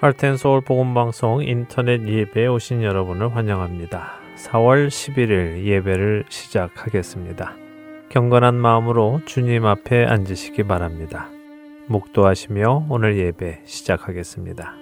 할텐 서울 복음 방송 인터넷 예배에 오신 여러분을 환영합니다. 4월 11일 예배를 시작하겠습니다. 경건한 마음으로 주님 앞에 앉으시기 바랍니다. 목도하시며 오늘 예배 시작하겠습니다.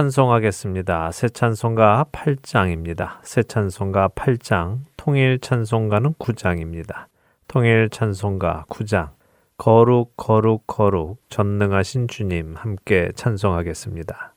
찬송하겠습니다. 새 찬송가 8장입니다. 새 찬송가 8장, 통일 찬송가는 9장입니다. 통일 찬송가 9장, 거룩, 거룩, 거룩, 전능하신 주님 함께 찬송하겠습니다.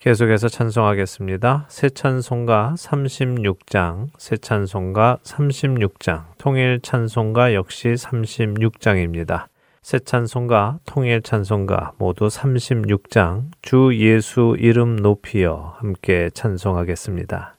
계속해서 찬송하겠습니다. 새 찬송가 36장, 새 찬송가 36장, 통일 찬송가 역시 36장입니다. 새 찬송가, 통일 찬송가 모두 36장, 주 예수 이름 높이여 함께 찬송하겠습니다.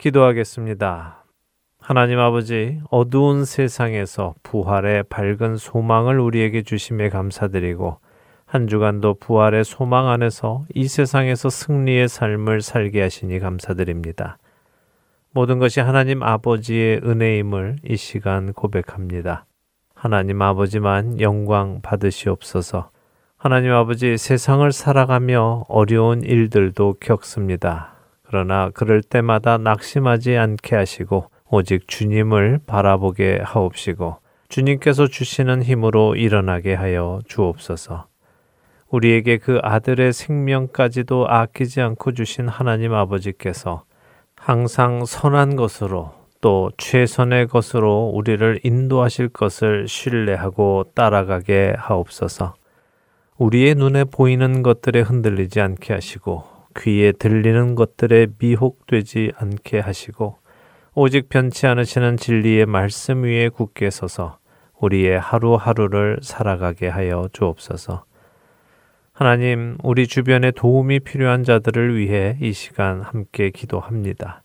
기도하겠습니다. 하나님 아버지, 어두운 세상에서 부활의 밝은 소망을 우리에게 주심에 감사드리고, 한 주간도 부활의 소망 안에서 이 세상에서 승리의 삶을 살게 하시니 감사드립니다. 모든 것이 하나님 아버지의 은혜임을 이 시간 고백합니다. 하나님 아버지만 영광 받으시옵소서. 하나님 아버지 세상을 살아가며 어려운 일들도 겪습니다. 그러나 그럴 때마다 낙심하지 않게 하시고 오직 주님을 바라보게 하옵시고 주님께서 주시는 힘으로 일어나게 하여 주옵소서. 우리에게 그 아들의 생명까지도 아끼지 않고 주신 하나님 아버지께서 항상 선한 것으로 또 최선의 것으로 우리를 인도하실 것을 신뢰하고 따라가게 하옵소서. 우리의 눈에 보이는 것들에 흔들리지 않게 하시고 귀에 들리는 것들에 미혹되지 않게 하시고 오직 변치 않으시는 진리의 말씀 위에 굳게 서서 우리의 하루하루를 살아가게 하여 주옵소서. 하나님, 우리 주변에 도움이 필요한 자들을 위해 이 시간 함께 기도합니다.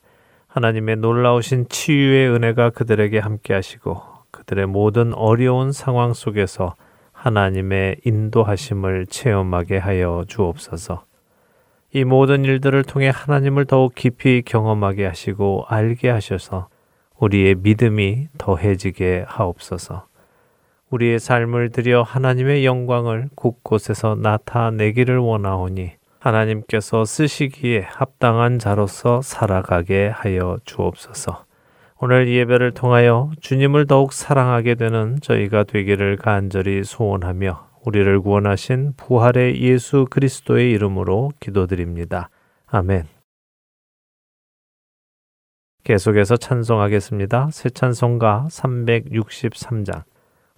하나님의 놀라우신 치유의 은혜가 그들에게 함께 하시고 그들의 모든 어려운 상황 속에서 하나님의 인도하심을 체험하게 하여 주옵소서. 이 모든 일들을 통해 하나님을 더욱 깊이 경험하게 하시고 알게 하셔서 우리의 믿음이 더해지게 하옵소서. 우리의 삶을 들여 하나님의 영광을 곳곳에서 나타내기를 원하오니 하나님께서 쓰시기에 합당한 자로서 살아가게 하여 주옵소서. 오늘 예배를 통하여 주님을 더욱 사랑하게 되는 저희가 되기를 간절히 소원하며 우리를 구원하신 부활의 예수 그리스도의 이름으로 기도드립니다. 아멘. 계속해서 찬송하겠습니다. 새 찬송가 363장.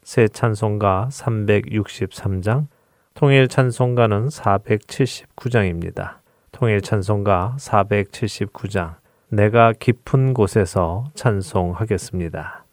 새 찬송가 363장. 통일 찬송가는 479장입니다. 통일 찬송가 479장. 내가 깊은 곳에서 찬송하겠습니다.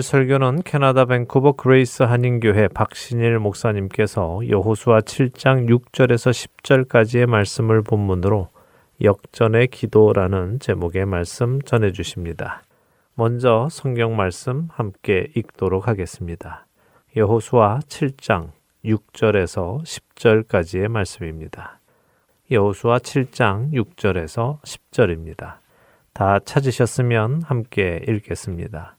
오늘 설교는 캐나다 밴쿠버 그레이스 한인교회 박신일 목사님께서 여호수아 7장 6절에서 10절까지의 말씀을 본문으로 역전의 기도라는 제목의 말씀 전해 주십니다. 먼저 성경 말씀 함께 읽도록 하겠습니다. 여호수아 7장 6절에서 10절까지의 말씀입니다. 여호수아 7장 6절에서 10절입니다. 다 찾으셨으면 함께 읽겠습니다.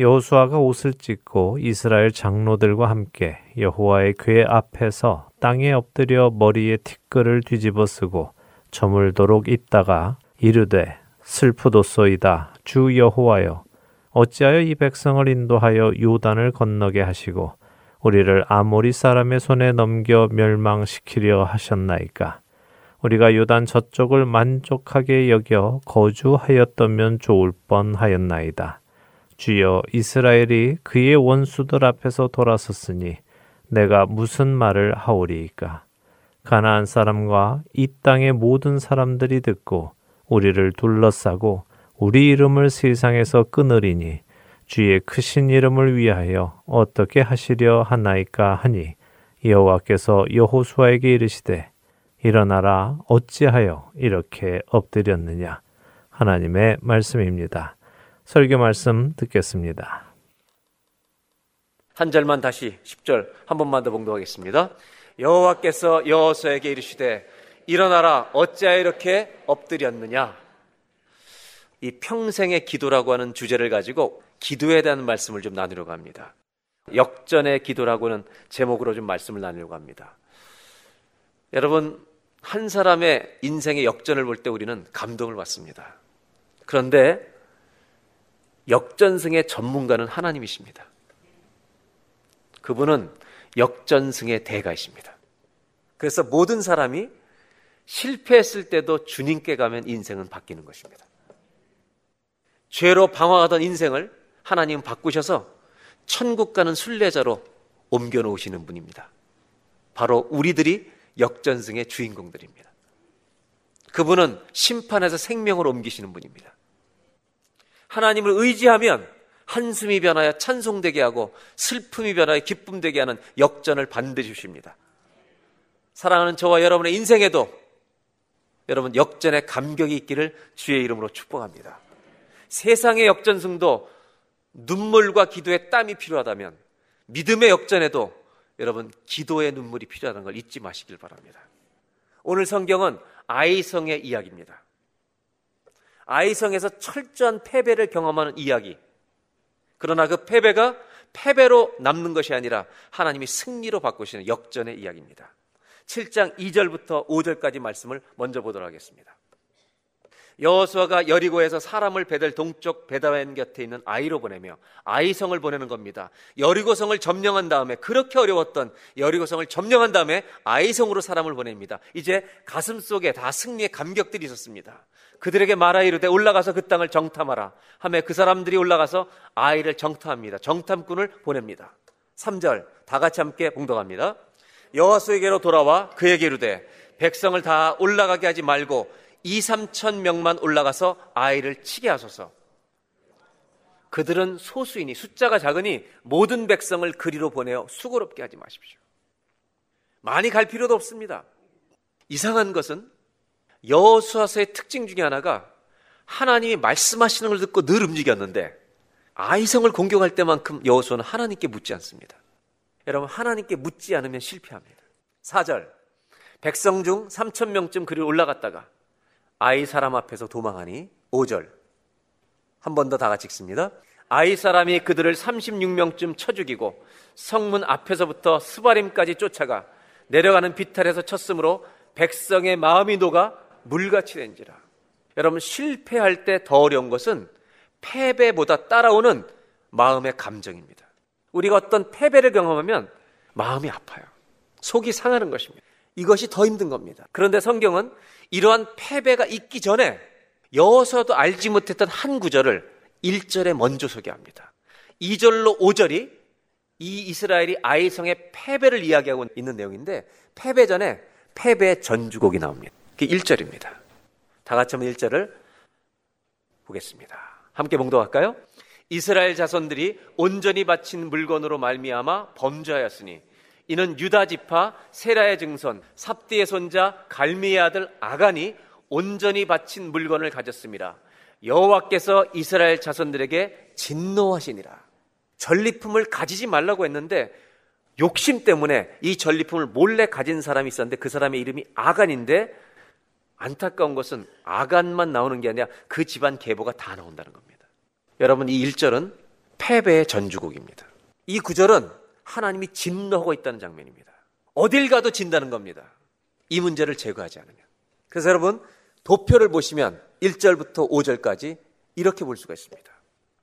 여호수아가 옷을 찢고 이스라엘 장로들과 함께 여호와의 궤 앞에서 땅에 엎드려 머리에 티끌을 뒤집어 쓰고 저물도록 있다가 이르되 슬프도소이다 주 여호와여. 어찌하여 이 백성을 인도하여 요단을 건너게 하시고 우리를 아모리 사람의 손에 넘겨 멸망시키려 하셨나이까? 우리가 요단 저쪽을 만족하게 여겨 거주하였다면 좋을 뻔하였나이다 주여 이스라엘이 그의 원수들 앞에서 돌아섰으니 내가 무슨 말을 하오리이까 가나안 사람과 이 땅의 모든 사람들이 듣고 우리를 둘러싸고 우리 이름을 세상에서 끊으리니 주의 크신 이름을 위하여 어떻게 하시려 하나이까 하니 여호와께서 여호수아에게 이르시되 일어나라 어찌하여 이렇게 엎드렸느냐 하나님의 말씀입니다. 설교 말씀 듣겠습니다. 한 절만 다시 10절 한 번만 더 봉독하겠습니다. 여호와께서 여호수에게 이르시되 일어나라 어찌하여 이렇게 엎드렸느냐 이 평생의 기도라고 하는 주제를 가지고 기도에 대한 말씀을 좀 나누려고 합니다. 역전의 기도라고는 제목으로 좀 말씀을 나누려고 합니다. 여러분 한 사람의 인생의 역전을 볼 때 우리는 감동을 받습니다. 그런데 역전승의 전문가는 하나님이십니다. 그분은 역전승의 대가이십니다. 그래서 모든 사람이 실패했을 때도 주님께 가면 인생은 바뀌는 것입니다. 죄로 방황하던 인생을 하나님 바꾸셔서 천국 가는 순례자로 옮겨 놓으시는 분입니다. 바로 우리들이 역전승의 주인공들입니다. 그분은 심판에서 생명을 옮기시는 분입니다. 하나님을 의지하면 한숨이 변하여 찬송되게 하고 슬픔이 변하여 기쁨되게 하는 역전을 반드시 주십니다. 사랑하는 저와 여러분의 인생에도 여러분 역전의 감격이 있기를 주의 이름으로 축복합니다. 세상의 역전승도 눈물과 기도의 땀이 필요하다면 믿음의 역전에도 여러분 기도의 눈물이 필요하다는 걸 잊지 마시길 바랍니다. 오늘 성경은 아이성의 이야기입니다. 아이성에서 철저한 패배를 경험하는 이야기. 그러나 그 패배가 패배로 남는 것이 아니라 하나님이 승리로 바꾸시는 역전의 이야기입니다. 7장 2절부터 5절까지 말씀을 먼저 보도록 하겠습니다. 여호수아가 여리고에서 사람을 베델 동쪽 베다웬 곁에 있는 아이로 보내며 아이성을 보내는 겁니다. 여리고성을 점령한 다음에 그렇게 어려웠던 여리고성을 점령한 다음에 아이성으로 사람을 보냅니다. 이제 가슴 속에 다 승리의 감격들이 있었습니다. 그들에게 말하 이르되 올라가서 그 땅을 정탐하라. 하며 그 사람들이 올라가서 아이를 정탐합니다. 정탐꾼을 보냅니다. 3절 다 같이 함께 봉독합니다. 여호수에게로 돌아와 그에게 이르되 백성을 다 올라가게 하지 말고 2, 3천 명만 올라가서 아이를 치게 하소서. 그들은 소수이니 숫자가 작으니 모든 백성을 그리로 보내어 수고롭게 하지 마십시오. 많이 갈 필요도 없습니다. 이상한 것은 여호수아서의 특징 중에 하나가 하나님이 말씀하시는 걸 듣고 늘 움직였는데 아이성을 공격할 때만큼 여호수아는 하나님께 묻지 않습니다. 여러분 하나님께 묻지 않으면 실패합니다. 4절 백성 중 3천 명쯤 그리 올라갔다가 아이 사람 앞에서 도망하니 5절 한 번 더 다 같이 읽습니다. 아이 사람이 그들을 36명쯤 쳐 죽이고 성문 앞에서부터 스바림까지 쫓아가 내려가는 비탈에서 쳤으므로 백성의 마음이 녹아 물같이 된지라. 여러분 실패할 때 더 어려운 것은 패배보다 따라오는 마음의 감정입니다. 우리가 어떤 패배를 경험하면 마음이 아파요. 속이 상하는 것입니다. 이것이 더 힘든 겁니다. 그런데 성경은 이러한 패배가 있기 전에 여호수아도 알지 못했던 한 구절을 1절에 먼저 소개합니다. 2절로 5절이 이 이스라엘이 아이성의 패배를 이야기하고 있는 내용인데 패배 전에 패배 전주곡이 나옵니다. 그게 1절입니다. 다 같이 한번 1절을 보겠습니다. 함께 봉독할까요? 이스라엘 자손들이 온전히 바친 물건으로 말미암아 범죄하였으니 이는 유다 지파 세라의 증손 삽디의 손자 갈미의 아들 아간이 온전히 바친 물건을 가졌습니다. 여호와께서 이스라엘 자손들에게 진노하시니라. 전리품을 가지지 말라고 했는데 욕심 때문에 이 전리품을 몰래 가진 사람이 있었는데 그 사람의 이름이 아간인데 안타까운 것은 아간만 나오는 게 아니라 그 집안 계보가 다 나온다는 겁니다. 여러분 이 1절은 패배의 전주곡입니다. 이 구절은 하나님이 진노하고 있다는 장면입니다. 어딜 가도 진다는 겁니다. 이 문제를 제거하지 않으면. 그래서 여러분 도표를 보시면 1절부터 5절까지 이렇게 볼 수가 있습니다.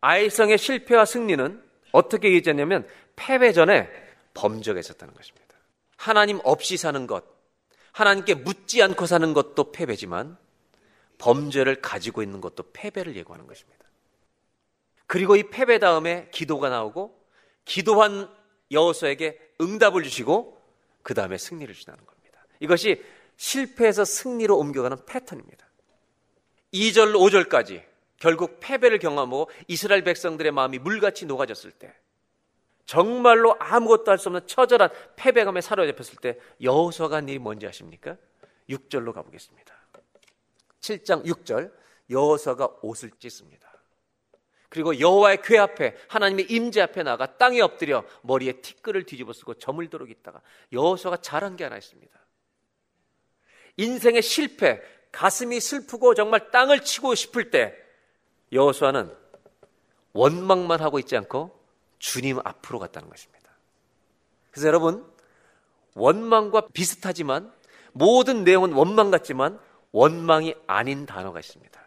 아이성의 실패와 승리는 어떻게 얘기했냐면 패배 전에 범죄가 있었다는 것입니다. 하나님 없이 사는 것, 하나님께 묻지 않고 사는 것도 패배지만 범죄를 가지고 있는 것도 패배를 예고하는 것입니다. 그리고 이 패배 다음에 기도가 나오고 기도한 여호수에게 응답을 주시고 그 다음에 승리를 주시는 겁니다. 이것이 실패에서 승리로 옮겨가는 패턴입니다. 2절, 5절까지 결국 패배를 경험하고 이스라엘 백성들의 마음이 물같이 녹아졌을 때 정말로 아무것도 할 수 없는 처절한 패배감에 사로잡혔을 때 여호수아가 한 일이 뭔지 아십니까? 6절로 가보겠습니다. 7장 6절 여호수아가 옷을 찢습니다. 그리고 여호와의 궤 앞에 하나님의 임재 앞에 나가 땅에 엎드려 머리에 티끌을 뒤집어 쓰고 저물도록 있다가 여호수아가 잘한 게 하나 있습니다. 인생의 실패, 가슴이 슬프고 정말 땅을 치고 싶을 때 여호수아는 원망만 하고 있지 않고 주님 앞으로 갔다는 것입니다. 그래서 여러분 원망과 비슷하지만 모든 내용은 원망 같지만 원망이 아닌 단어가 있습니다.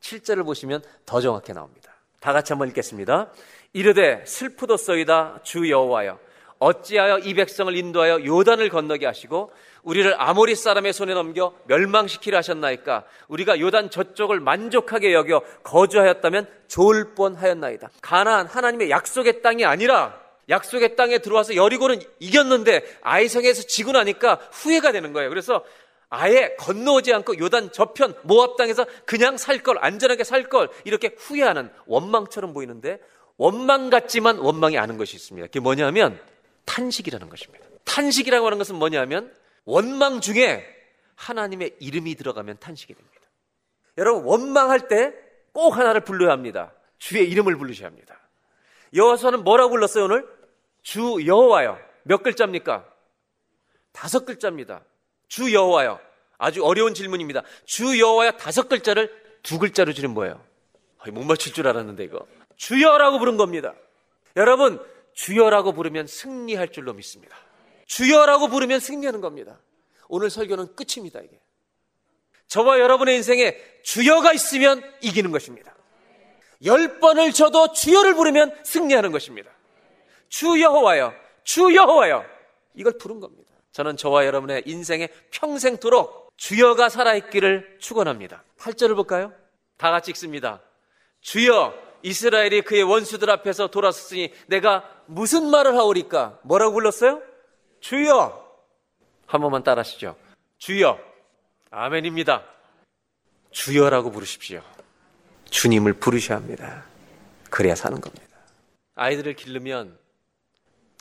7절을 보시면 더 정확히 나옵니다. 다 같이 한번 읽겠습니다. 이르되 슬프도소이다 주 여호와여. 어찌하여 이 백성을 인도하여 요단을 건너게 하시고 우리를 아모리 사람의 손에 넘겨 멸망시키려 하셨나이까? 우리가 요단 저쪽을 만족하게 여겨 거주하였다면 좋을 뻔하였나이다. 가나안 하나님의 약속의 땅이 아니라 약속의 땅에 들어와서 여리고는 이겼는데 아이성에서 지고 나니까 후회가 되는 거예요. 그래서 아예 건너오지 않고 요단 저편 모압 땅에서 그냥 살 걸 안전하게 살 걸 이렇게 후회하는 원망처럼 보이는데 원망 같지만 원망이 아는 것이 있습니다. 그게 뭐냐면 탄식이라는 것입니다. 탄식이라고 하는 것은 뭐냐면 원망 중에 하나님의 이름이 들어가면 탄식이 됩니다. 여러분 원망할 때 꼭 하나를 불러야 합니다. 주의 이름을 부르셔야 합니다. 여호와서는 뭐라고 불렀어요 오늘? 주 여호와요. 몇 글자입니까? 다섯 글자입니다. 주 여호와요. 아주 어려운 질문입니다. 주 여호와요 다섯 글자를 두 글자로 줄인 뭐예요? 못 맞출 줄 알았는데 이거. 주여라고 부른 겁니다. 여러분 주여라고 부르면 승리할 줄로 믿습니다. 주여라고 부르면 승리하는 겁니다. 오늘 설교는 끝입니다, 이게. 저와 여러분의 인생에 주여가 있으면 이기는 것입니다. 열 번을 쳐도 주여를 부르면 승리하는 것입니다. 주 여호와여, 주 여호와여. 이걸 부른 겁니다. 저는 저와 여러분의 인생에 평생토록 주여가 살아있기를 축원합니다. 8절을 볼까요? 다 같이 읽습니다. 주여 이스라엘이 그의 원수들 앞에서 돌아섰으니 내가 무슨 말을 하오리까? 뭐라고 불렀어요? 주여. 한 번만 따라하시죠. 주여. 아멘입니다. 주여라고 부르십시오. 주님을 부르셔야 합니다. 그래야 사는 겁니다. 아이들을 기르면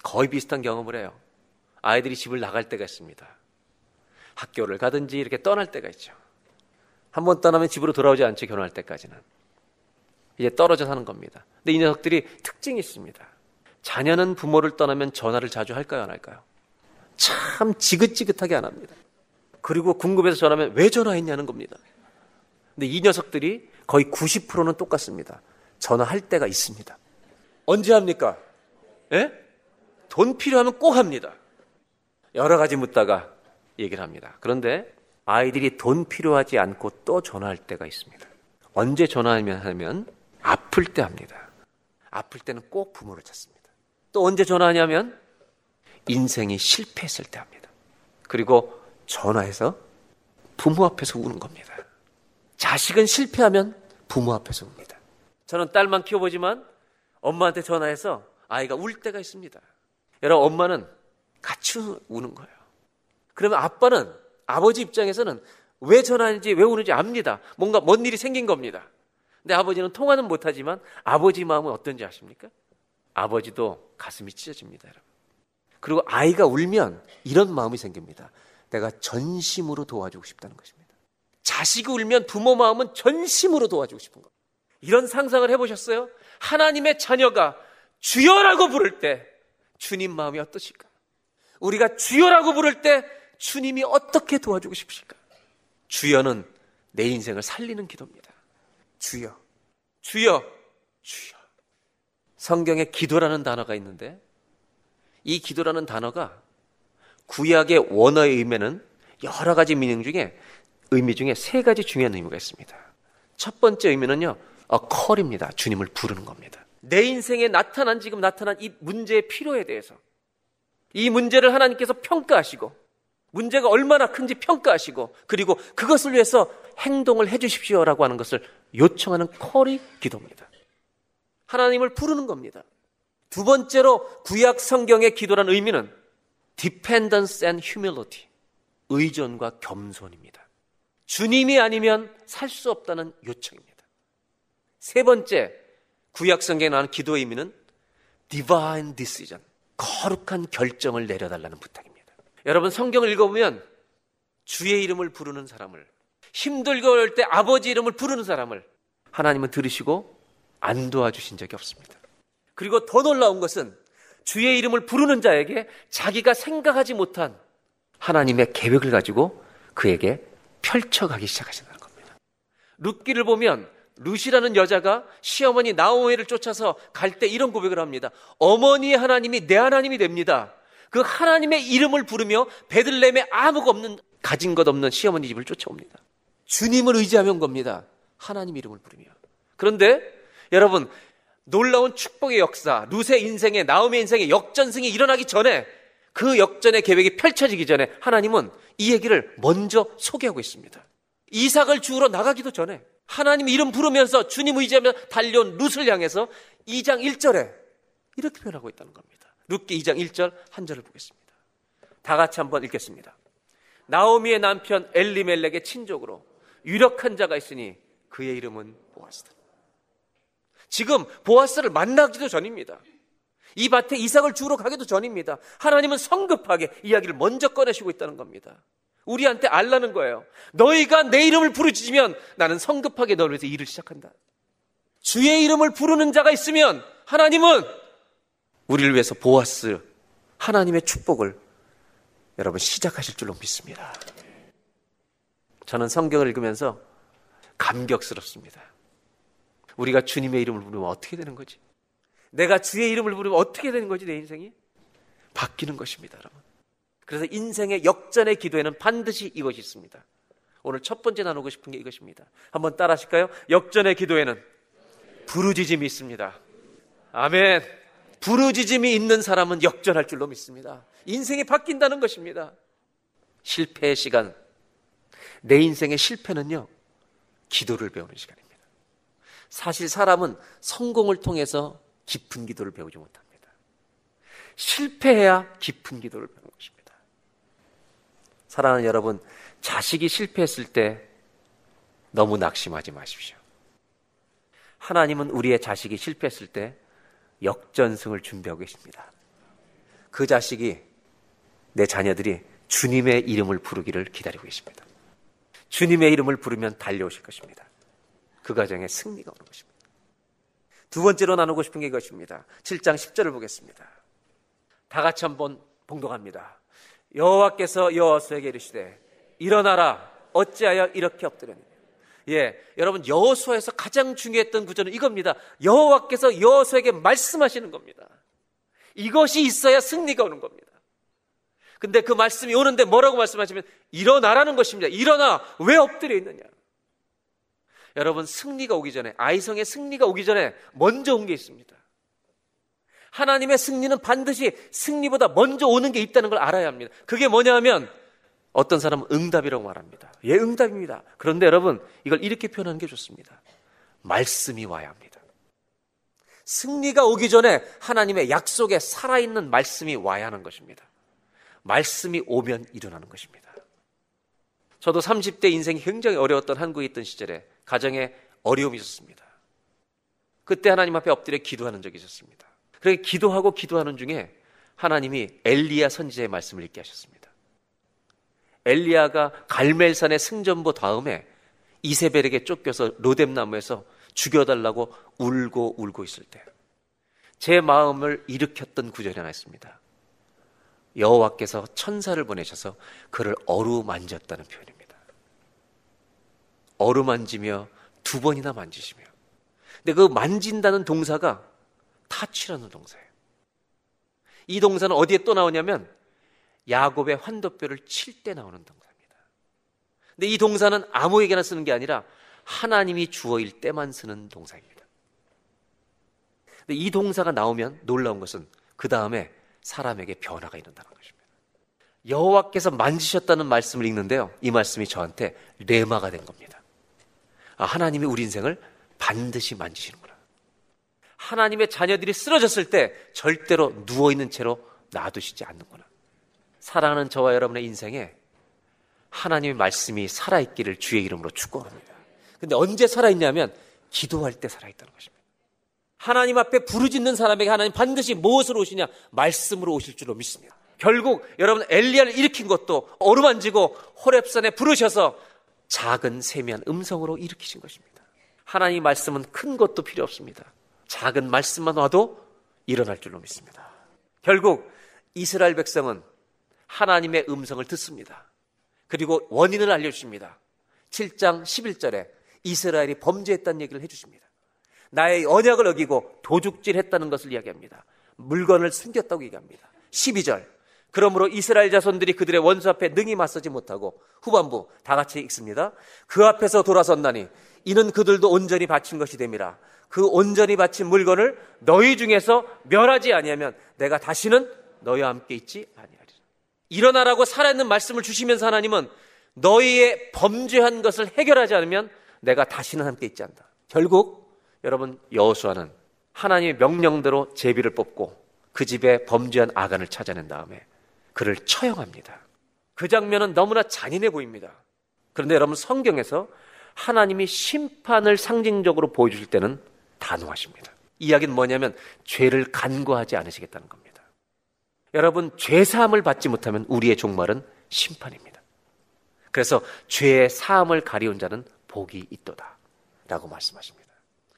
거의 비슷한 경험을 해요. 아이들이 집을 나갈 때가 있습니다. 학교를 가든지 이렇게 떠날 때가 있죠. 한 번 떠나면 집으로 돌아오지 않죠. 결혼할 때까지는. 이제 떨어져 사는 겁니다. 근데 이 녀석들이 특징이 있습니다. 자녀는 부모를 떠나면 전화를 자주 할까요, 안 할까요? 참 지긋지긋하게 안 합니다. 그리고 궁금해서 전화하면 왜 전화했냐는 겁니다. 근데 이 녀석들이 거의 90%는 똑같습니다. 전화할 때가 있습니다. 언제 합니까? 예? 돈 필요하면 꼭 합니다. 여러 가지 묻다가 얘기를 합니다. 그런데 아이들이 돈 필요하지 않고 또 전화할 때가 있습니다. 언제 전화하면 하면 아플 때 합니다. 아플 때는 꼭 부모를 찾습니다. 또 언제 전화하냐면 인생이 실패했을 때 합니다. 그리고 전화해서 부모 앞에서 우는 겁니다. 자식은 실패하면 부모 앞에서 웁니다. 저는 딸만 키워보지만 엄마한테 전화해서 아이가 울 때가 있습니다. 여러분, 엄마는 같이 우는 거예요. 그러면 아빠는, 아버지 입장에서는 왜 전화하는지, 왜 우는지 압니다. 뭔가 뭔 일이 생긴 겁니다. 근데 아버지는 통화는 못하지만 아버지 마음은 어떤지 아십니까? 아버지도 가슴이 찢어집니다, 여러분. 그리고 아이가 울면 이런 마음이 생깁니다. 내가 전심으로 도와주고 싶다는 것입니다. 자식이 울면 부모 마음은 전심으로 도와주고 싶은 것. 이런 상상을 해보셨어요? 하나님의 자녀가 주여라고 부를 때 주님 마음이 어떠실까? 우리가 주여라고 부를 때 주님이 어떻게 도와주고 싶으실까? 주여는 내 인생을 살리는 기도입니다. 주여, 주여, 주여. 성경에 기도라는 단어가 있는데 이 기도라는 단어가 구약의 원어의 의미는 여러 가지 미닝 중에 의미 중에 세 가지 중요한 의미가 있습니다. 첫 번째 의미는요, 어, 컬입니다. 주님을 부르는 겁니다. 내 인생에 나타난 지금 나타난 이 문제의 필요에 대해서 이 문제를 하나님께서 평가하시고 문제가 얼마나 큰지 평가하시고 그리고 그것을 위해서 행동을 해 주십시오라고 하는 것을 요청하는 컬이 기도입니다. 하나님을 부르는 겁니다. 두 번째로 구약 성경의 기도란 의미는 dependence and humility. 의존과 겸손입니다. 주님이 아니면 살 수 없다는 요청입니다. 세 번째, 구약 성경에 나오는 기도의 의미는 divine decision. 거룩한 결정을 내려달라는 부탁입니다. 여러분 성경을 읽어보면 주의 이름을 부르는 사람을 힘들고 어려울 때 아버지 이름을 부르는 사람을 하나님은 들으시고 안 도와주신 적이 없습니다. 그리고 더 놀라운 것은 주의 이름을 부르는 자에게 자기가 생각하지 못한 하나님의 계획을 가지고 그에게 펼쳐가기 시작하신다는 겁니다. 룻기를 보면 룻이라는 여자가 시어머니 나오미를 쫓아서 갈 때 이런 고백을 합니다. 어머니의 하나님이 내 하나님이 됩니다. 그 하나님의 이름을 부르며 베들렘에 아무것 없는 가진 것 없는 시어머니 집을 쫓아옵니다. 주님을 의지하면 겁니다. 하나님 이름을 부르며. 그런데 여러분 놀라운 축복의 역사, 룻의 인생에 나오미의 인생에 역전승이 일어나기 전에 그 역전의 계획이 펼쳐지기 전에 하나님은 이 얘기를 먼저 소개하고 있습니다. 이삭을 주우러 나가기도 전에 하나님 이름 부르면서 주님 의지하며 달려온 룻을 향해서 2장 1절에 이렇게 표현하고 있다는 겁니다. 룻기 2장 1절 한 절을 보겠습니다. 다 같이 한번 읽겠습니다. 나오미의 남편 엘리멜렉의 친족으로 유력한 자가 있으니 그의 이름은 보아스다. 지금 보아스를 만나기도 전입니다. 이 밭에 이삭을 주우러 가기도 전입니다. 하나님은 성급하게 이야기를 먼저 꺼내시고 있다는 겁니다. 우리한테 알라는 거예요. 너희가 내 이름을 부르짖으면 나는 성급하게 너를 위해서 일을 시작한다. 주의 이름을 부르는 자가 있으면 하나님은 우리를 위해서 보아스 하나님의 축복을 여러분 시작하실 줄로 믿습니다. 저는 성경을 읽으면서 감격스럽습니다. 우리가 주님의 이름을 부르면 어떻게 되는 거지? 내가 주의 이름을 부르면 어떻게 되는 거지, 내 인생이? 바뀌는 것입니다, 여러분. 그래서 인생의 역전의 기도에는 반드시 이것이 있습니다. 오늘 첫 번째 나누고 싶은 게 이것입니다. 한번 따라 하실까요? 역전의 기도에는 부르짖음이 있습니다. 아멘. 부르짖음이 있는 사람은 역전할 줄로 믿습니다. 인생이 바뀐다는 것입니다. 실패의 시간. 내 인생의 실패는요, 기도를 배우는 시간입니다. 사실 사람은 성공을 통해서 깊은 기도를 배우지 못합니다. 실패해야 깊은 기도를 배우는 것입니다. 사랑하는 여러분, 자식이 실패했을 때 너무 낙심하지 마십시오. 하나님은 우리의 자식이 실패했을 때 역전승을 준비하고 계십니다. 그 자식이 내 자녀들이 주님의 이름을 부르기를 기다리고 계십니다. 주님의 이름을 부르면 달려오실 것입니다. 그 가정에 승리가 오는 것입니다. 두 번째로 나누고 싶은 게 이것입니다. 7장 10절을 보겠습니다. 다 같이 한번 봉독합니다. 여호와께서 여호수에게 이르시되 일어나라 어찌하여 이렇게 엎드렸느냐. 예, 여러분 여호수아에서 가장 중요했던 구절은 이겁니다. 여호와께서 여호수에게 말씀하시는 겁니다. 이것이 있어야 승리가 오는 겁니다. 근데 그 말씀이 오는데 뭐라고 말씀하시면 일어나라는 것입니다. 일어나 왜 엎드려 있느냐? 여러분 승리가 오기 전에 아이성의 승리가 오기 전에 먼저 온 게 있습니다. 하나님의 승리는 반드시 승리보다 먼저 오는 게 있다는 걸 알아야 합니다. 그게 뭐냐 하면 어떤 사람은 응답이라고 말합니다. 예, 응답입니다. 그런데 여러분 이걸 이렇게 표현하는 게 좋습니다. 말씀이 와야 합니다. 승리가 오기 전에 하나님의 약속에 살아있는 말씀이 와야 하는 것입니다. 말씀이 오면 일어나는 것입니다. 저도 30대 인생이 굉장히 어려웠던 한국에 있던 시절에 가정에 어려움이 있었습니다. 그때 하나님 앞에 엎드려 기도하는 적이 있었습니다. 그렇게 기도하고 기도하는 중에 하나님이 엘리야 선지자의 말씀을 읽게 하셨습니다. 엘리야가 갈멜산의 승전보 다음에 이세벨에게 쫓겨서 로뎀나무에서 죽여달라고 울고 울고 있을 때 제 마음을 일으켰던 구절이 하나 있습니다. 여호와께서 천사를 보내셔서 그를 어루만졌다는 표현입니다. 어루만지며 두 번이나 만지시며. 근데 그 만진다는 동사가 타치라는 동사예요. 이 동사는 어디에 또 나오냐면 야곱의 환도뼈를 칠 때 나오는 동사입니다. 근데 이 동사는 아무에게나 쓰는 게 아니라 하나님이 주어일 때만 쓰는 동사입니다. 근데 이 동사가 나오면 놀라운 것은 그 다음에 사람에게 변화가 일어난다는 것입니다. 여호와께서 만지셨다는 말씀을 읽는데요. 이 말씀이 저한테 레마가 된 겁니다. 아, 하나님이 우리 인생을 반드시 만지시는구나. 하나님의 자녀들이 쓰러졌을 때 절대로 누워있는 채로 놔두시지 않는구나. 사랑하는 저와 여러분의 인생에 하나님의 말씀이 살아있기를 주의 이름으로 축원합니다. 근데 언제 살아있냐면 기도할 때 살아있다는 것입니다. 하나님 앞에 부르짖는 사람에게 하나님 반드시 무엇으로 오시냐? 말씀으로 오실 줄로 믿습니다. 결국 여러분 엘리야를 일으킨 것도 어루만지고 호랩산에 부르셔서 작은 세미한 음성으로 일으키신 것입니다. 하나님 말씀은 큰 것도 필요 없습니다. 작은 말씀만 와도 일어날 줄로 믿습니다. 결국 이스라엘 백성은 하나님의 음성을 듣습니다. 그리고 원인을 알려주십니다. 7장 11절에 이스라엘이 범죄했다는 얘기를 해주십니다. 나의 언약을 어기고 도둑질 했다는 것을 이야기합니다. 물건을 숨겼다고 얘기합니다. 12절. 그러므로 이스라엘 자손들이 그들의 원수 앞에 능히 맞서지 못하고 후반부 다 같이 읽습니다. 그 앞에서 돌아섰나니 이는 그들도 온전히 바친 것이 됨이라. 그 온전히 바친 물건을 너희 중에서 멸하지 아니하면 내가 다시는 너희와 함께 있지 아니하리라. 일어나라고 살아있는 말씀을 주시면서 하나님은 너희의 범죄한 것을 해결하지 않으면 내가 다시는 함께 있지 않다. 결국 여러분 여호수아는 하나님의 명령대로 제비를 뽑고 그 집에 범죄한 아간을 찾아낸 다음에 그를 처형합니다. 그 장면은 너무나 잔인해 보입니다. 그런데 여러분 성경에서 하나님이 심판을 상징적으로 보여주실 때는 단호하십니다. 이야기는 뭐냐면 죄를 간과하지 않으시겠다는 겁니다. 여러분 죄 사함을 받지 못하면 우리의 종말은 심판입니다. 그래서 죄의 사함을 가리운 자는 복이 있도다라고 말씀하십니다.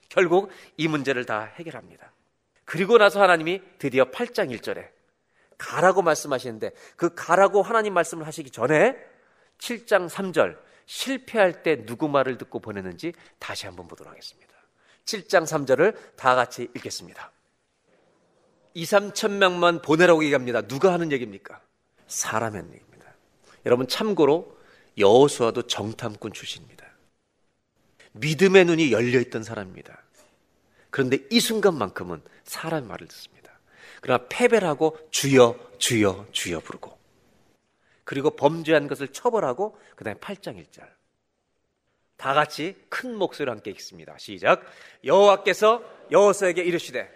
결국 이 문제를 다 해결합니다. 그리고 나서 하나님이 드디어 8장 1절에 가라고 말씀하시는데 그 가라고 하나님 말씀을 하시기 전에 7장 3절 실패할 때 누구 말을 듣고 보냈는지 다시 한번 보도록 하겠습니다. 7장 3절을 다 같이 읽겠습니다. 2, 3천 명만 보내라고 얘기합니다. 누가 하는 얘기입니까? 사람의 얘기입니다. 여러분 참고로 여호수아도 정탐꾼 출신입니다. 믿음의 눈이 열려 있던 사람입니다. 그런데 이 순간만큼은 사람 말을 듣습니다. 그러나 패배를 하고 주여 주여 주여 부르고 그리고 범죄한 것을 처벌하고 그다음에 8장 1절 다 같이 큰 목소리로 함께 읽습니다. 시작. 여호와께서 여호수에게 이르시되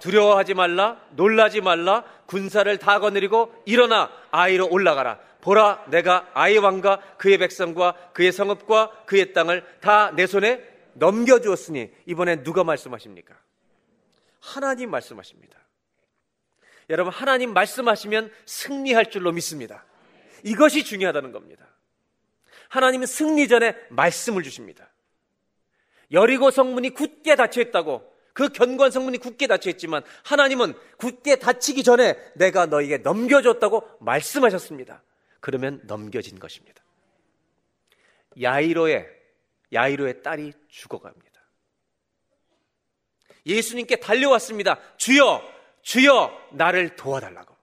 두려워하지 말라 놀라지 말라 군사를 다 거느리고 일어나 아이로 올라가라 보라 내가 아이 왕과 그의 백성과 그의 성읍과 그의 땅을 다 내 손에 넘겨 주었으니 이번엔 누가 말씀하십니까? 하나님 말씀하십니다. 여러분 하나님 말씀하시면 승리할 줄로 믿습니다. 이것이 중요하다는 겁니다. 하나님은 승리 전에 말씀을 주십니다. 여리고 성문이 굳게 닫혀 있다고 그 견고한 성문이 굳게 닫혀 있지만 하나님은 굳게 닫히기 전에 내가 너에게 넘겨줬다고 말씀하셨습니다. 그러면 넘겨진 것입니다. 야이로의 야이로의 딸이 죽어갑니다. 예수님께 달려왔습니다. 주여, 주여, 나를 도와달라고.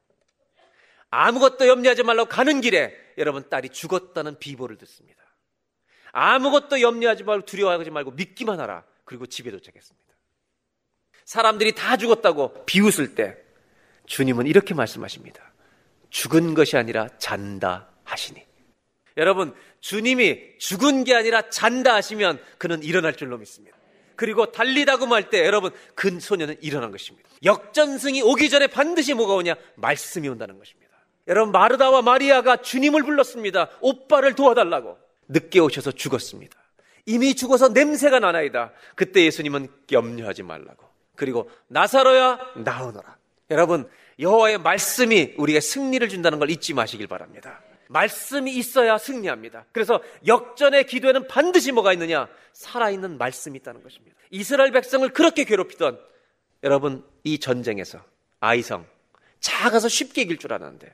아무것도 염려하지 말라고 가는 길에 여러분 딸이 죽었다는 비보를 듣습니다. 아무것도 염려하지 말고 두려워하지 말고 믿기만 하라. 그리고 집에 도착했습니다. 사람들이 다 죽었다고 비웃을 때 주님은 이렇게 말씀하십니다. 죽은 것이 아니라 잔다 하시니. 여러분, 주님이 죽은 게 아니라 잔다 하시면 그는 일어날 줄로 믿습니다. 그리고 달리다고 말 때 여러분, 그 소녀는 일어난 것입니다. 역전승이 오기 전에 반드시 뭐가 오냐? 말씀이 온다는 것입니다. 여러분, 마르다와 마리아가 주님을 불렀습니다. 오빠를 도와달라고. 늦게 오셔서 죽었습니다. 이미 죽어서 냄새가 나나이다. 그때 예수님은 염려하지 말라고. 그리고 나사로야 나오너라. 여러분 여호와의 말씀이 우리에게 승리를 준다는 걸 잊지 마시길 바랍니다. 말씀이 있어야 승리합니다. 그래서 역전의 기도에는 반드시 뭐가 있느냐? 살아있는 말씀이 있다는 것입니다. 이스라엘 백성을 그렇게 괴롭히던 여러분 이 전쟁에서 아이성 작아서 쉽게 이길 줄 알았는데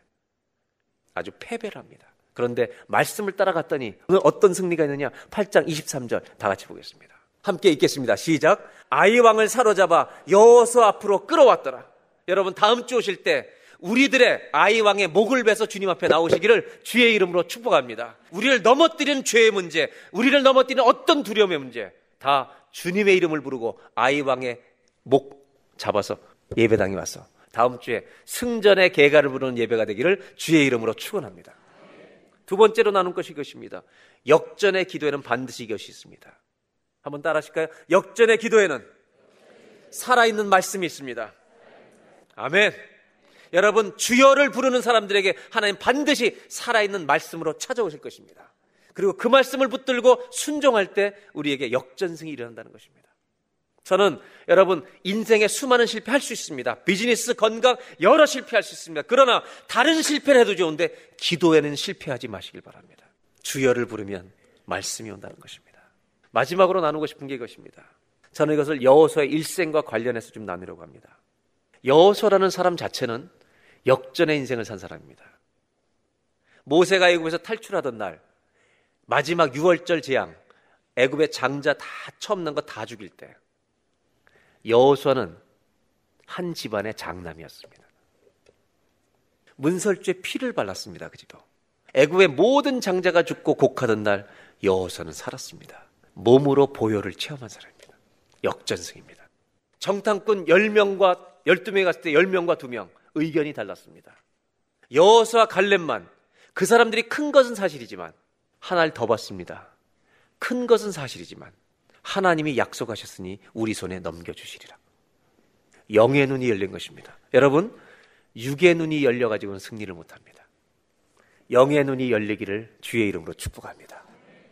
아주 패배를 합니다. 그런데 말씀을 따라갔더니 오늘 어떤 승리가 있느냐? 8장 23절 다 같이 보겠습니다. 함께 읽겠습니다. 시작. 아이 왕을 사로잡아 여호수 앞으로 끌어왔더라. 여러분 다음 주 오실 때 우리들의 아이 왕의 목을 베서 주님 앞에 나오시기를 주의 이름으로 축복합니다. 우리를 넘어뜨리는 죄의 문제, 우리를 넘어뜨리는 어떤 두려움의 문제 다 주님의 이름을 부르고 아이 왕의 목 잡아서 예배당에 와서 다음 주에 승전의 개가를 부르는 예배가 되기를 주의 이름으로 축원합니다. 두 번째로 나눈 것이 이것입니다. 역전의 기도에는 반드시 이것이 있습니다. 한번 따라 하실까요? 역전의 기도에는 살아있는 말씀이 있습니다. 아멘. 여러분, 주여를 부르는 사람들에게 하나님 반드시 살아있는 말씀으로 찾아오실 것입니다. 그리고 그 말씀을 붙들고 순종할 때 우리에게 역전승이 일어난다는 것입니다. 저는 여러분 인생에 수많은 실패할 수 있습니다. 비즈니스, 건강 여러 실패할 수 있습니다. 그러나 다른 실패를 해도 좋은데 기도에는 실패하지 마시길 바랍니다. 주여를 부르면 말씀이 온다는 것입니다. 마지막으로 나누고 싶은 게 이것입니다. 저는 이것을 여호수의 일생과 관련해서 좀 나누려고 합니다. 여호수라는 사람 자체는 역전의 인생을 산 사람입니다. 모세가 애굽에서 탈출하던 날 마지막 6월절 재앙 애굽의 장자 다 처음 난 거 다 죽일 때 여호수아는 한 집안의 장남이었습니다. 문설주에 피를 발랐습니다. 그 집도. 애굽의 모든 장자가 죽고 곡하던 날 여호수아는 살았습니다. 몸으로 보혈을 체험한 사람입니다. 역전승입니다. 정탐꾼 10명과 12명이 갔을 때 10명과 2명 의견이 달랐습니다. 여호수아 갈렙만 그 사람들이 큰 것은 사실이지만 하나를 더 받습니다. 큰 것은 사실이지만 하나님이 약속하셨으니 우리 손에 넘겨주시리라. 영의 눈이 열린 것입니다. 여러분, 육의 눈이 열려가지고는 승리를 못합니다. 영의 눈이 열리기를 주의 이름으로 축복합니다.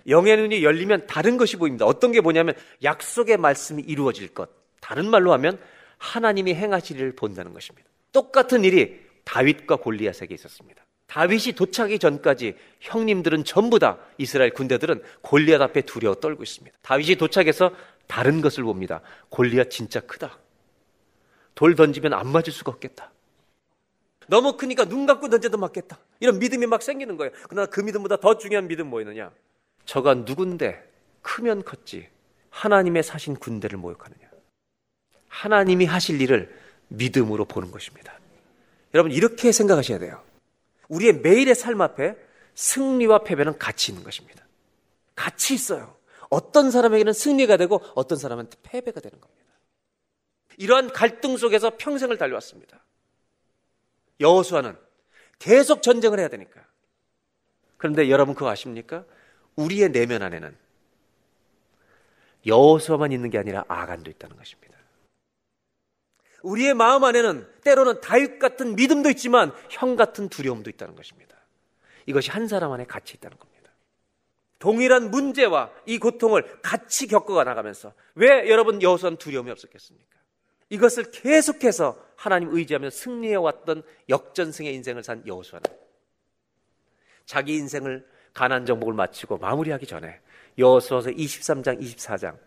영의 눈이 열리면 다른 것이 보입니다. 어떤 게 뭐냐면 약속의 말씀이 이루어질 것. 다른 말로 하면 하나님이 일을 본다는 것입니다. 똑같은 일이 다윗과 골리앗에게 있었습니다. 다윗이 도착하기 전까지 형님들은 전부 다 이스라엘 군대들은 골리앗 앞에 두려워 떨고 있습니다. 다윗이 도착해서 다른 것을 봅니다. 골리앗 진짜 크다. 돌 던지면 안 맞을 수가 없겠다. 너무 크니까 눈 감고 던져도 맞겠다. 이런 믿음이 막 생기는 거예요. 그러나 그 믿음보다 더 중요한 믿음 뭐였느냐? 저가 누군데 크면 컸지 하나님의 사신 군대를 모욕하느냐? 하나님이 하실 일을 믿음으로 보는 것입니다. 여러분 이렇게 생각하셔야 돼요. 우리의 매일의 삶 앞에 승리와 패배는 같이 있는 것입니다. 같이 있어요. 어떤 사람에게는 승리가 되고 어떤 사람한테 패배가 되는 겁니다. 이러한 갈등 속에서 평생을 달려왔습니다. 여호수아는 계속 전쟁을 해야 되니까. 그런데 여러분 그거 아십니까? 우리의 내면 안에는 여호수아만 있는 게 아니라 아간도 있다는 것입니다. 우리의 마음 안에는 때로는 다윗 같은 믿음도 있지만 형 같은 두려움도 있다는 것입니다. 이것이 한 사람 안에 같이 있다는 겁니다. 동일한 문제와 이 고통을 같이 겪어가 나가면서 왜 여러분 여호수아는 두려움이 없었겠습니까? 이것을 계속해서 하나님 의지하며 승리해 왔던 역전승의 인생을 산 여호수아는 자기 인생을 가난 정복을 마치고 마무리하기 전에 여호수아서 23장, 24장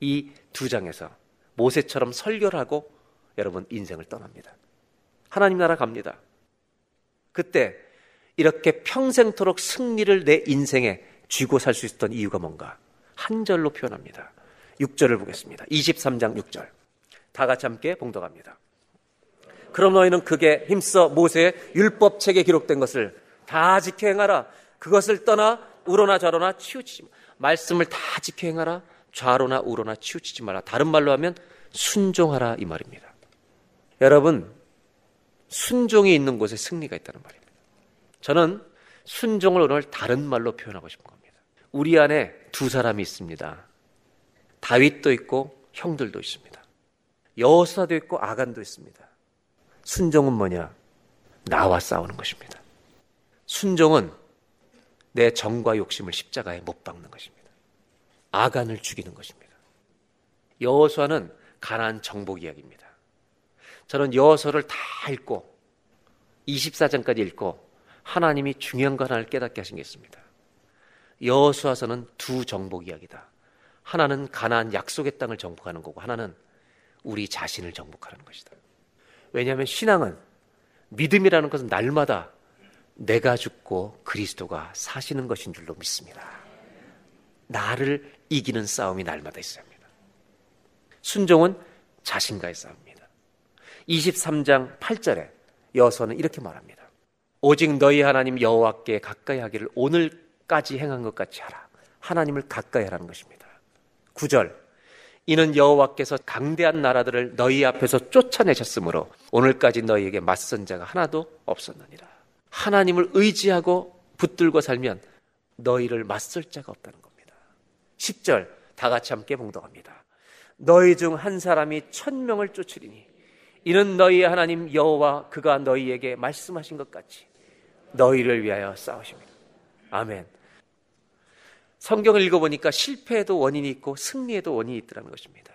이 두 장에서 모세처럼 설교를 하고 여러분 인생을 떠납니다. 하나님 나라 갑니다. 그때 이렇게 평생토록 승리를 내 인생에 쥐고 살 수 있었던 이유가 뭔가? 한 절로 표현합니다. 6절을 보겠습니다. 23장 6절. 다 같이 함께 봉독합니다. 그럼 너희는 그게 힘써 모세의 율법책에 기록된 것을 다 지켜 행하라. 그것을 떠나 우로나 좌로나 치우치지 말씀을 다 지켜 행하라. 좌로나 우로나 치우치지 마라. 다른 말로 하면 순종하라 이 말입니다. 여러분, 순종이 있는 곳에 승리가 있다는 말입니다. 저는 순종을 오늘 다른 말로 표현하고 싶은 겁니다. 우리 안에 두 사람이 있습니다. 다윗도 있고 형들도 있습니다. 여호사도 있고 아간도 있습니다. 순종은 뭐냐? 나와 싸우는 것입니다. 순종은 내 정과 욕심을 십자가에 못 박는 것입니다. 아간을 죽이는 것입니다. 여호수아는 가나안 정복 이야기입니다. 저는 여호수아를 다 읽고 24장까지 읽고 하나님이 중요한 거 하나를 깨닫게 하신 게 있습니다. 여호수아서는 두 정복 이야기다. 하나는 가나안 약속의 땅을 정복하는 거고 하나는 우리 자신을 정복하는 것이다. 왜냐하면 신앙은 믿음이라는 것은 날마다 내가 죽고 그리스도가 사시는 것인 줄로 믿습니다. 나를 이기는 싸움이 날마다 있어야 합니다. 순종은 자신과의 싸움입니다. 23장 8절에 여서는 이렇게 말합니다. 오직 너희 하나님 여호와께 가까이 하기를 오늘까지 행한 것 같이 하라. 하나님을 가까이 하라는 것입니다. 9절 이는 여호와께서 강대한 나라들을 너희 앞에서 쫓아내셨으므로 오늘까지 너희에게 맞선 자가 하나도 없었느니라. 하나님을 의지하고 붙들고 살면 너희를 맞설 자가 없다는 겁니다. 10절 다 같이 함께 봉독합니다. 너희 중 한 사람이 천 명을 쫓으리니 이는 너희 하나님 여호와 그가 너희에게 말씀하신 것 같이 너희를 위하여 싸우십니다. 아멘. 성경을 읽어보니까 실패에도 원인이 있고 승리에도 원인이 있더라는 것입니다.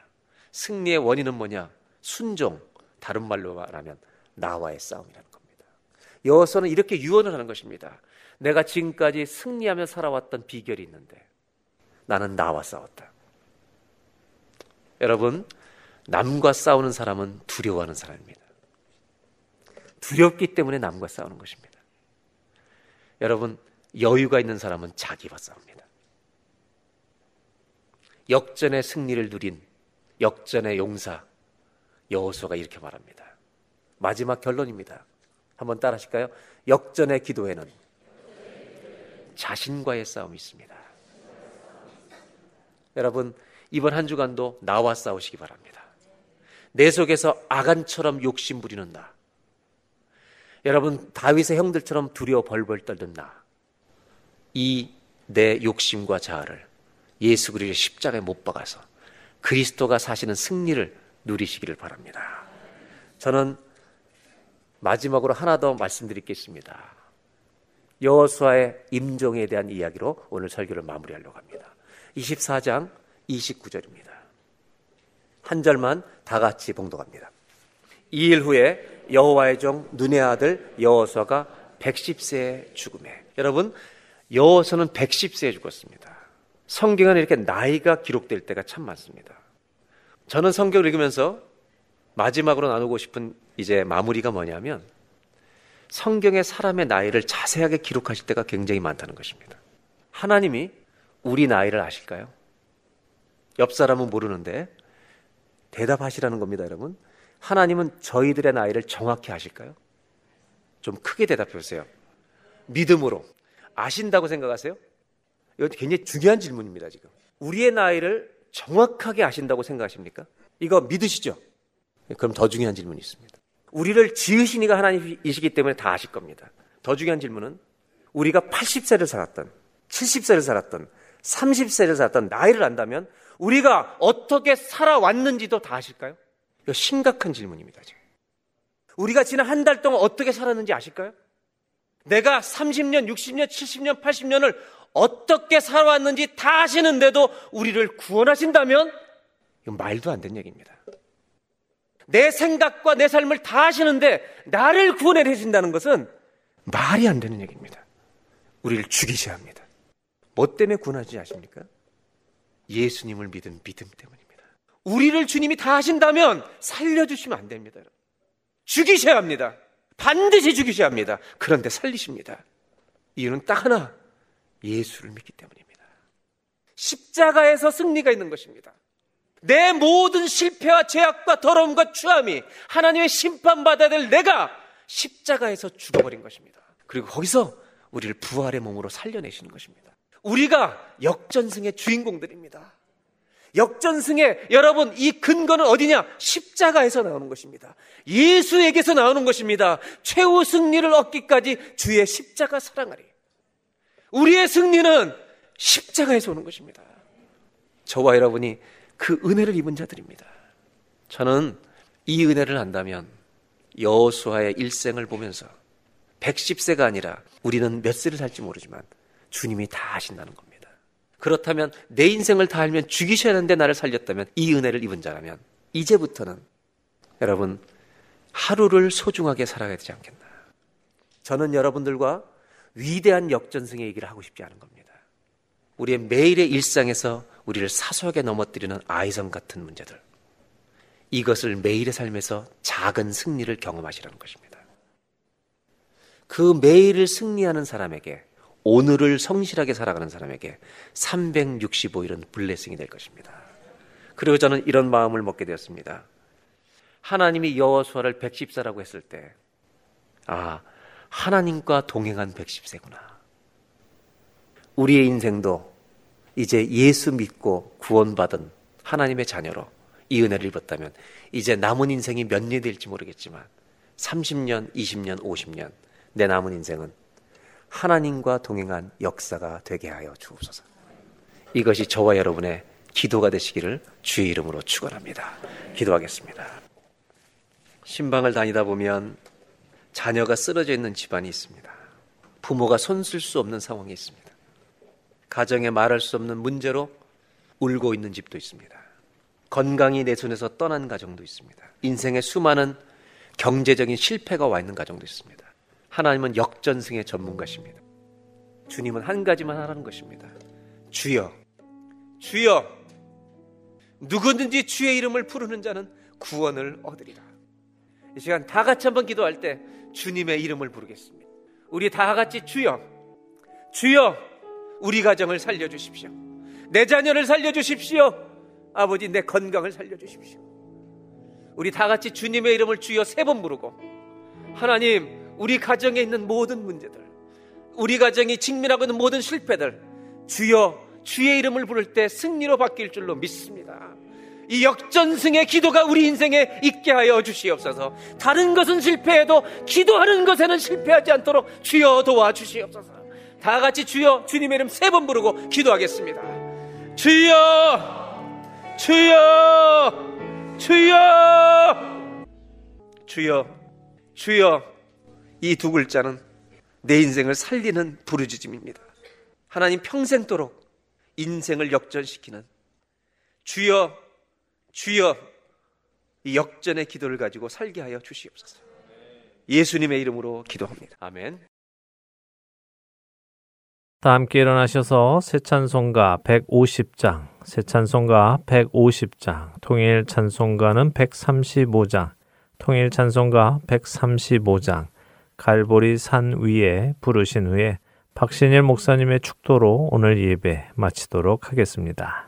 승리의 원인은 뭐냐? 순종. 다른 말로 말하면 나와의 싸움이라는 겁니다. 여호서는 이렇게 유언을 하는 것입니다. 내가 지금까지 승리하며 살아왔던 비결이 있는데 나는 나와 싸웠다. 여러분, 남과 싸우는 사람은 두려워하는 사람입니다. 두렵기 때문에 남과 싸우는 것입니다. 여러분, 여유가 있는 사람은 자기와 싸웁니다. 역전의 승리를 누린 역전의 용사 여호수아가 이렇게 말합니다. 마지막 결론입니다. 한번 따라 하실까요? 역전의 기도에는 자신과의 싸움이 있습니다. 여러분, 이번 한 주간도 나와 싸우시기 바랍니다. 내 속에서 아간처럼 욕심 부리는 나. 여러분, 다윗의 형들처럼 두려워 벌벌 떨는 나. 이 내 욕심과 자아를 예수 그리스도의 십자가에 못 박아서 그리스도가 사시는 승리를 누리시기를 바랍니다. 저는 마지막으로 하나 더 말씀드리겠습니다. 여호수아의 임종에 대한 이야기로 오늘 설교를 마무리하려고 합니다. 24장 29절입니다. 한 절만 다 같이 봉독합니다. 이일 후에 여호와의 종 눈의 아들 여호수아가 110세에 죽음에 여러분 여호수아는 110세에 죽었습니다. 성경은 이렇게 나이가 기록될 때가 참 많습니다. 저는 성경을 읽으면서 마지막으로 나누고 싶은 이제 마무리가 뭐냐면 성경의 사람의 나이를 자세하게 기록하실 때가 굉장히 많다는 것입니다. 하나님이 우리 나이를 아실까요? 옆 사람은 모르는데 대답하시라는 겁니다, 여러분. 하나님은 저희들의 나이를 정확히 아실까요? 좀 크게 대답해 보세요. 믿음으로. 아신다고 생각하세요? 이거 굉장히 중요한 질문입니다, 지금. 우리의 나이를 정확하게 아신다고 생각하십니까? 이거 믿으시죠? 그럼 더 중요한 질문이 있습니다. 우리를 지으신 이가 하나님이시기 때문에 다 아실 겁니다. 더 중요한 질문은 우리가 80세를 살았던, 70세를 살았던, 30세를 살았던 나이를 안다면 우리가 어떻게 살아왔는지도 다 아실까요? 이거 심각한 질문입니다, 지금. 우리가 지난 한 달 동안 어떻게 살았는지 아실까요? 내가 30년, 60년, 70년, 80년을 어떻게 살아왔는지 다 아시는데도 우리를 구원하신다면 이건 말도 안 되는 얘기입니다. 내 생각과 내 삶을 다 아시는데 나를 구원해 주신다는 것은 말이 안 되는 얘기입니다. 우리를 죽이셔야 합니다. 뭐 때문에 구원하지 아십니까? 예수님을 믿은 믿음 때문입니다. 우리를 주님이 다 하신다면 살려주시면 안 됩니다. 죽이셔야 합니다. 반드시 죽이셔야 합니다. 그런데 살리십니다. 이유는 딱 하나. 예수를 믿기 때문입니다. 십자가에서 승리가 있는 것입니다. 내 모든 실패와 죄악과 더러움과 추함이 하나님의 심판받아야 될 내가 십자가에서 죽어버린 것입니다. 그리고 거기서 우리를 부활의 몸으로 살려내시는 것입니다. 우리가 역전승의 주인공들입니다. 역전승의 여러분 이 근거는 어디냐? 십자가에서 나오는 것입니다. 예수에게서 나오는 것입니다. 최후 승리를 얻기까지 주의 십자가 사랑하리. 우리의 승리는 십자가에서 오는 것입니다. 저와 여러분이 그 은혜를 입은 자들입니다. 저는 이 은혜를 안다면 여호수아의 일생을 보면서 110세가 아니라 우리는 몇 세를 살지 모르지만 주님이 다 아신다는 겁니다. 그렇다면 내 인생을 다 알면 죽이셔야 하는데 나를 살렸다면 이 은혜를 입은 자라면 이제부터는 여러분 하루를 소중하게 살아야 되지 않겠나. 저는 여러분들과 위대한 역전승의 얘기를 하고 싶지 않은 겁니다. 우리의 매일의 일상에서 우리를 사소하게 넘어뜨리는 아이성 같은 문제들. 이것을 매일의 삶에서 작은 승리를 경험하시라는 것입니다. 그 매일을 승리하는 사람에게 오늘을 성실하게 살아가는 사람에게 365일은 블레싱이 될 것입니다. 그리고 저는 이런 마음을 먹게 되었습니다. 하나님이 여호수아를 110세라고 했을 때 아, 하나님과 동행한 110세구나. 우리의 인생도 이제 예수 믿고 구원받은 하나님의 자녀로 이 은혜를 입었다면 이제 남은 인생이 몇 년이 될지 모르겠지만 30년, 20년, 50년 내 남은 인생은 하나님과 동행한 역사가 되게 하여 주옵소서. 이것이 저와 여러분의 기도가 되시기를 주의 이름으로 축원합니다. 기도하겠습니다. 신방을 다니다 보면 자녀가 쓰러져 있는 집안이 있습니다. 부모가 손쓸 수 없는 상황이 있습니다. 가정에 말할 수 없는 문제로 울고 있는 집도 있습니다. 건강이 내 손에서 떠난 가정도 있습니다. 인생의 수많은 경제적인 실패가 와 있는 가정도 있습니다. 하나님은 역전승의 전문가십니다. 주님은 한 가지만 하라는 것입니다. 주여, 주여, 누구든지 주의 이름을 부르는 자는 구원을 얻으리라. 이 시간 다 같이 한번 기도할 때 주님의 이름을 부르겠습니다. 우리 다 같이 주여, 주여, 우리 가정을 살려주십시오. 내 자녀를 살려주십시오. 아버지, 내 건강을 살려주십시오. 우리 다 같이 주님의 이름을 주여 세 번 부르고, 하나님, 우리 가정에 있는 모든 문제들, 우리 가정이 직면하고 있는 모든 실패들, 주여, 주의 이름을 부를 때 승리로 바뀔 줄로 믿습니다. 이 역전승의 기도가 우리 인생에 있게 하여 주시옵소서. 다른 것은 실패해도 기도하는 것에는 실패하지 않도록 주여 도와 주시옵소서. 다 같이 주여 주님의 이름 세 번 부르고 기도하겠습니다. 주여, 주여, 주여, 주여, 주여. 이 두 글자는 내 인생을 살리는 부르짖음입니다. 하나님 평생도록 인생을 역전시키는 주여, 주여, 이 역전의 기도를 가지고 살게 하여 주시옵소서. 예수님의 이름으로 기도합니다. 아멘. 다 함께 일어나셔서 새 찬송가 150장, 새 찬송가 150장, 통일 찬송가는 135장, 통일 찬송가 135장, 갈보리 산 위에 부르신 후에 박신일 목사님의 축도로 오늘 예배 마치도록 하겠습니다.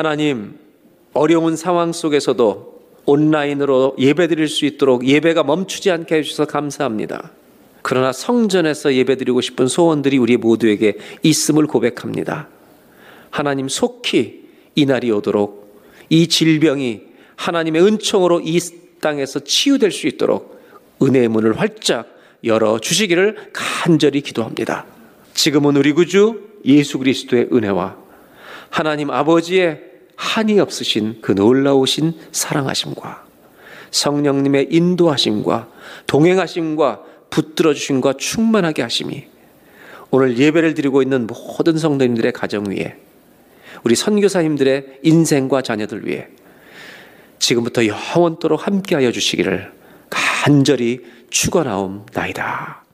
하나님, 어려운 상황 속에서도 온라인으로 예배 드릴 수 있도록 예배가 멈추지 않게 해주셔서 감사합니다. 그러나 성전에서 예배 드리고 싶은 소원들이 우리 모두에게 있음을 고백합니다. 하나님 속히 이 날이 오도록 이 질병이 하나님의 은총으로 이 땅에서 치유될 수 있도록 은혜의 문을 활짝 열어 주시기를 간절히 기도합니다. 지금은 우리 구주 예수 그리스도의 은혜와 하나님 아버지의 한이 없으신 그 놀라우신 사랑하심과 성령님의 인도하심과 동행하심과 붙들어 주심과 충만하게 하심이 오늘 예배를 드리고 있는 모든 성도님들의 가정 위에 우리 선교사님들의 인생과 자녀들 위해 지금부터 영원토록 함께하여 주시기를 간절히 축원하옵나이다.